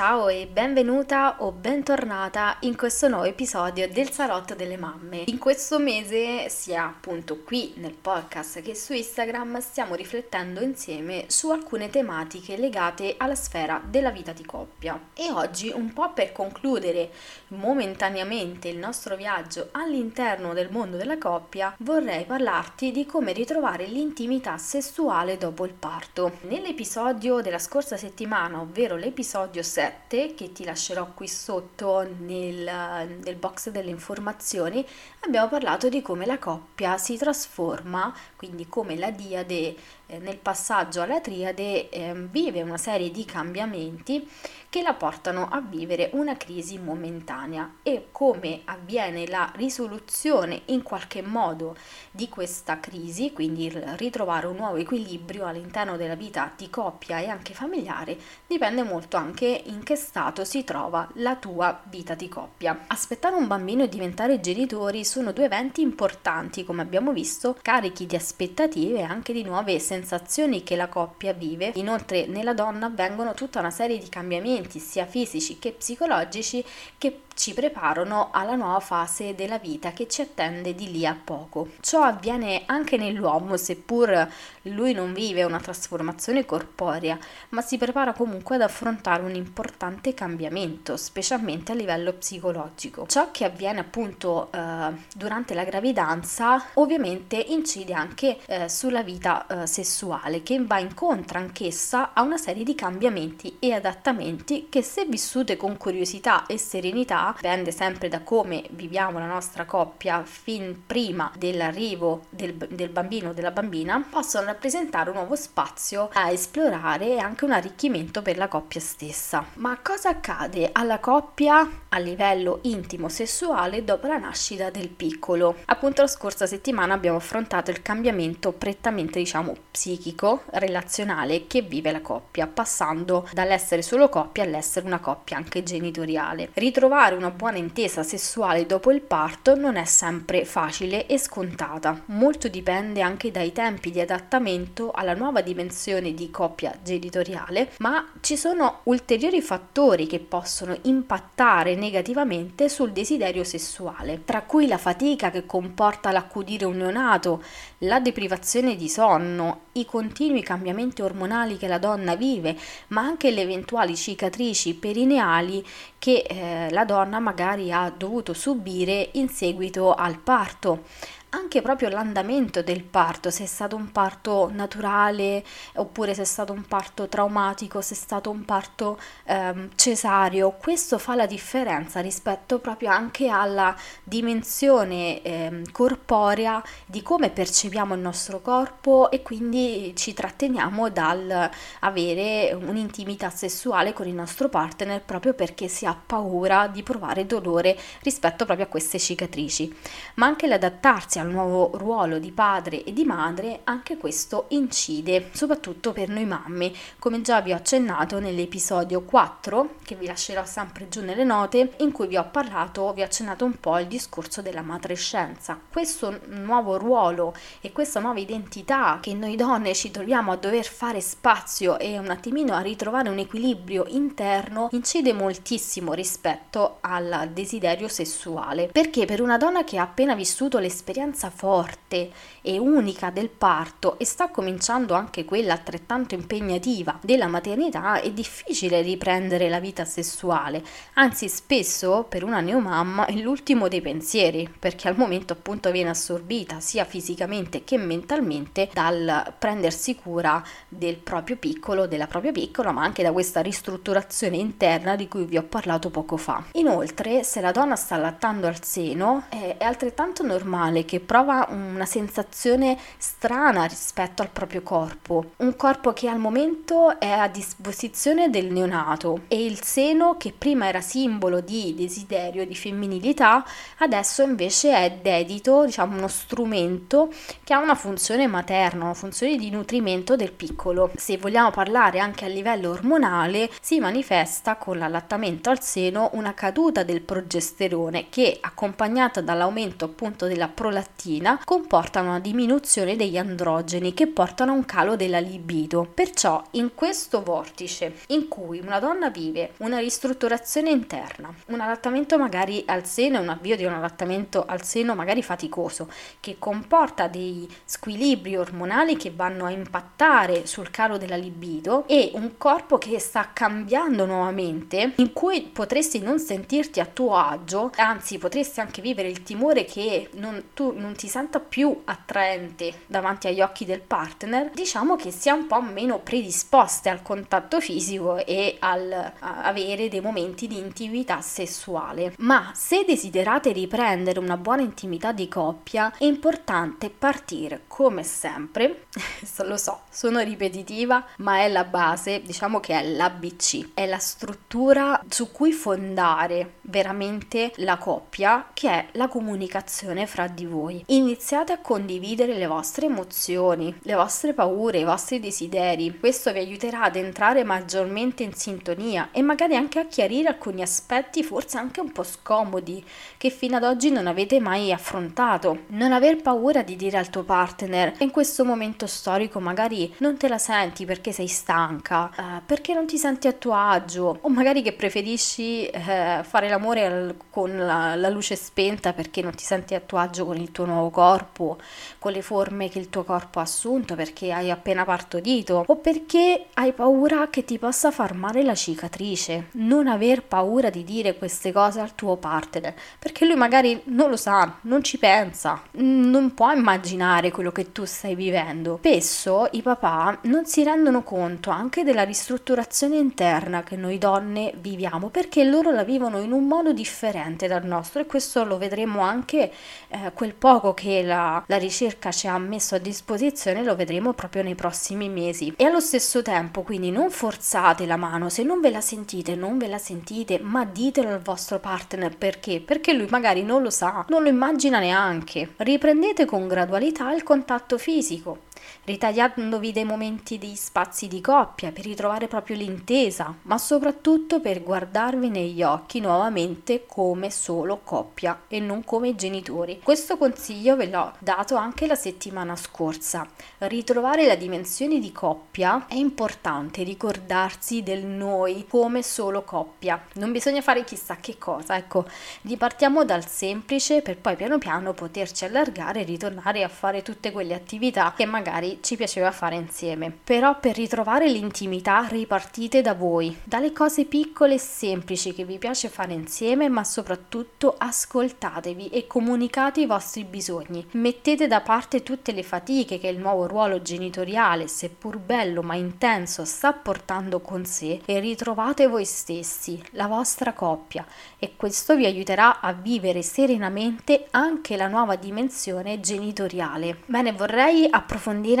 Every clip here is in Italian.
Ciao e benvenuta o bentornata in questo nuovo episodio del Salotto delle Mamme. In questo mese, sia appunto qui nel podcast che su Instagram, stiamo riflettendo insieme su alcune tematiche legate alla sfera della vita di coppia. E oggi, un po' per concludere momentaneamente il nostro viaggio all'interno del mondo della coppia, vorrei parlarti di come ritrovare l'intimità sessuale dopo il parto. Nell'episodio della scorsa settimana, ovvero l'episodio 7, 7 che ti lascerò qui sotto nel, nel box delle informazioni abbiamo parlato di come la coppia si trasforma, quindi come la diade nel passaggio alla triade eh, vive una serie di cambiamenti che la portano a vivere una crisi momentanea e come avviene la risoluzione in qualche modo di questa crisi, quindi il ritrovare un nuovo equilibrio all'interno della vita di coppia e anche familiare, dipende molto anche in che stato si trova la tua vita di coppia. Aspettare un bambino e diventare genitori sono due eventi importanti, come abbiamo visto, carichi di aspettative e anche di nuove sensazioni sensazioni che la coppia vive. Inoltre nella donna avvengono tutta una serie di cambiamenti sia fisici che psicologici che ci preparano alla nuova fase della vita che ci attende di lì a poco. Ciò avviene anche nell'uomo, seppur lui non vive una trasformazione corporea, ma si prepara comunque ad affrontare un importante cambiamento, specialmente a livello psicologico. Ciò che avviene appunto eh, durante la gravidanza ovviamente incide anche eh, sulla vita eh, sessuale che va incontro anch'essa a una serie di cambiamenti e adattamenti che se vissute con curiosità e serenità dipende sempre da come viviamo la nostra coppia fin prima dell'arrivo del, del bambino o della bambina, possono rappresentare un nuovo spazio a esplorare e anche un arricchimento per la coppia stessa. Ma cosa accade alla coppia a livello intimo sessuale dopo la nascita del piccolo? Appunto la scorsa settimana abbiamo affrontato il cambiamento prettamente diciamo psichico, relazionale che vive la coppia, passando dall'essere solo coppia all'essere una coppia anche genitoriale. Ritrovare una buona intesa sessuale dopo il parto non è sempre facile e scontata. Molto dipende anche dai tempi di adattamento alla nuova dimensione di coppia genitoriale, ma ci sono ulteriori fattori che possono impattare negativamente sul desiderio sessuale, tra cui la fatica che comporta l'accudire un neonato, la deprivazione di sonno, i continui cambiamenti ormonali che la donna vive, ma anche le eventuali cicatrici perineali che eh, la donna magari ha dovuto subire in seguito al parto anche proprio l'andamento del parto, se è stato un parto naturale oppure se è stato un parto traumatico, se è stato un parto ehm, cesareo, questo fa la differenza rispetto proprio anche alla dimensione ehm, corporea di come percepiamo il nostro corpo e quindi ci tratteniamo dal avere un'intimità sessuale con il nostro partner proprio perché si ha paura di provare dolore rispetto proprio a queste cicatrici, ma anche l'adattarsi al nuovo ruolo di padre e di madre, anche questo incide, soprattutto per noi mamme, come già vi ho accennato nell'episodio 4, che vi lascerò sempre giù nelle note, in cui vi ho parlato, vi ho accennato un po' il discorso della matrescenza. Questo nuovo ruolo e questa nuova identità che noi donne ci troviamo a dover fare spazio e un attimino a ritrovare un equilibrio interno incide moltissimo rispetto al desiderio sessuale, perché per una donna che ha appena vissuto l'esperienza esperienza forte e unica del parto e sta cominciando anche quella altrettanto impegnativa della maternità, è difficile riprendere la vita sessuale, anzi spesso per una neomamma è l'ultimo dei pensieri, perché al momento appunto viene assorbita sia fisicamente che mentalmente dal prendersi cura del proprio piccolo, della propria piccola, ma anche da questa ristrutturazione interna di cui vi ho parlato poco fa. Inoltre, se la donna sta allattando al seno, è altrettanto normale che prova una sensazione strana rispetto al proprio corpo, un corpo che al momento è a disposizione del neonato e il seno che prima era simbolo di desiderio, di femminilità, adesso invece è dedito, diciamo, uno strumento che ha una funzione materna, una funzione di nutrimento del piccolo. Se vogliamo parlare anche a livello ormonale, si manifesta con l'allattamento al seno una caduta del progesterone che, accompagnata dall'aumento appunto della prolattina, comporta una diminuzione degli androgeni che portano a un calo della libido. Perciò in questo vortice in cui una donna vive una ristrutturazione interna, un allattamento magari al seno e un avvio di un allattamento al seno magari faticoso, che comporta dei squilibri ormonali che vanno a impattare sul calo della libido e un corpo che sta cambiando nuovamente, in cui potresti non sentirti a tuo agio, anzi potresti anche vivere il timore che non, tu non ti senta più attraente davanti agli occhi del partner, diciamo che sia un po' meno predisposte al contatto fisico e al avere dei momenti di intimità sessuale. Ma se desiderate riprendere una buona intimità di coppia, è importante partire come sempre, lo so, sono ripetitiva, ma è la base, diciamo che è l'ABC, è la struttura su cui fondare veramente la coppia, che è la comunicazione fra di voi. Iniziate a condividere le vostre emozioni, le vostre paure, i vostri desideri. Questo vi aiuterà ad entrare maggiormente in sintonia e magari anche a chiarire alcuni aspetti forse anche un po' scomodi che fino ad oggi non avete mai affrontato. Non aver paura di dire al tuo partner in questo momento storico magari non te la senti perché sei stanca, eh, perché non ti senti a tuo agio o magari che preferisci eh, fare l'amore al, con la, la luce spenta perché non ti senti a tuo agio con il tuo nuovo corpo, con le forme che il tuo corpo ha assunto perché hai appena partorito o perché hai paura che ti possa far male la cicatrice. Non aver paura di dire queste cose al tuo partner perché lui magari non lo sa, non ci pensa, non può immaginare quello che tu stai vivendo. Spesso i papà non si rendono conto anche della ristrutturazione interna che noi donne viviamo perché loro la vivono in un modo differente dal nostro e questo lo vedremo anche eh, quel poco che la, la ricerca ci ha messo a disposizione lo vedremo proprio nei prossimi mesi. E allo stesso tempo quindi non forzate la mano. Se non ve la sentite non ve la sentite ma ditelo al vostro partner. Perché? Perché lui magari non lo sa non lo immagina neanche. Riprendete con gradualità il contatto fisico ritagliandovi dei momenti di spazi di coppia per ritrovare proprio l'intesa, ma soprattutto per guardarvi negli occhi nuovamente come solo coppia e non come genitori. Questo consiglio ve l'ho dato anche la settimana scorsa. Ritrovare la dimensione di coppia è importante, ricordarsi del noi come solo coppia. Non bisogna fare chissà che cosa, ecco, ripartiamo dal semplice per poi piano piano poterci allargare e ritornare a fare tutte quelle attività che magari ci piaceva fare insieme. Però per ritrovare l'intimità ripartite da voi, dalle cose piccole e semplici che vi piace fare insieme, ma soprattutto ascoltatevi e comunicate i vostri bisogni. Mettete da parte tutte le fatiche che il nuovo ruolo genitoriale, seppur bello ma intenso, sta portando con sé e ritrovate voi stessi, la vostra coppia e questo vi aiuterà a vivere serenamente anche la nuova dimensione genitoriale. Bene, vorrei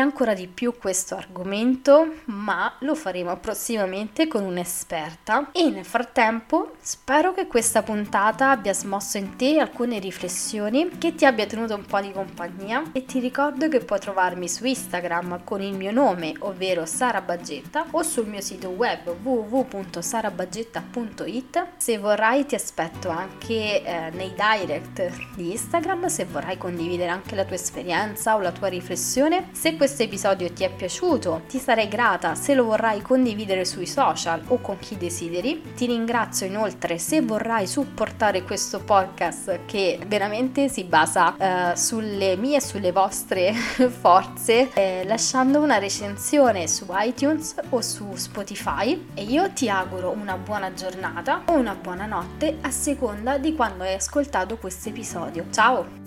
approfondire ancora di più questo argomento, ma lo faremo prossimamente con un'esperta e nel frattempo spero che questa puntata abbia smosso in te alcune riflessioni, che ti abbia tenuto un po' di compagnia e ti ricordo che puoi trovarmi su Instagram con il mio nome, ovvero Sara Baggetta o sul mio sito web www.sarabaggetta.it. Se vorrai ti aspetto anche eh, nei direct di Instagram se vorrai condividere anche la tua esperienza o la tua riflessione. Se questo questo episodio ti è piaciuto, ti sarei grata se lo vorrai condividere sui social o con chi desideri. Ti ringrazio inoltre se vorrai supportare questo podcast che veramente si basa eh, sulle mie e sulle vostre forze, eh, lasciando una recensione su iTunes o su Spotify e io ti auguro una buona giornata o una buona notte a seconda di quando hai ascoltato questo episodio. Ciao!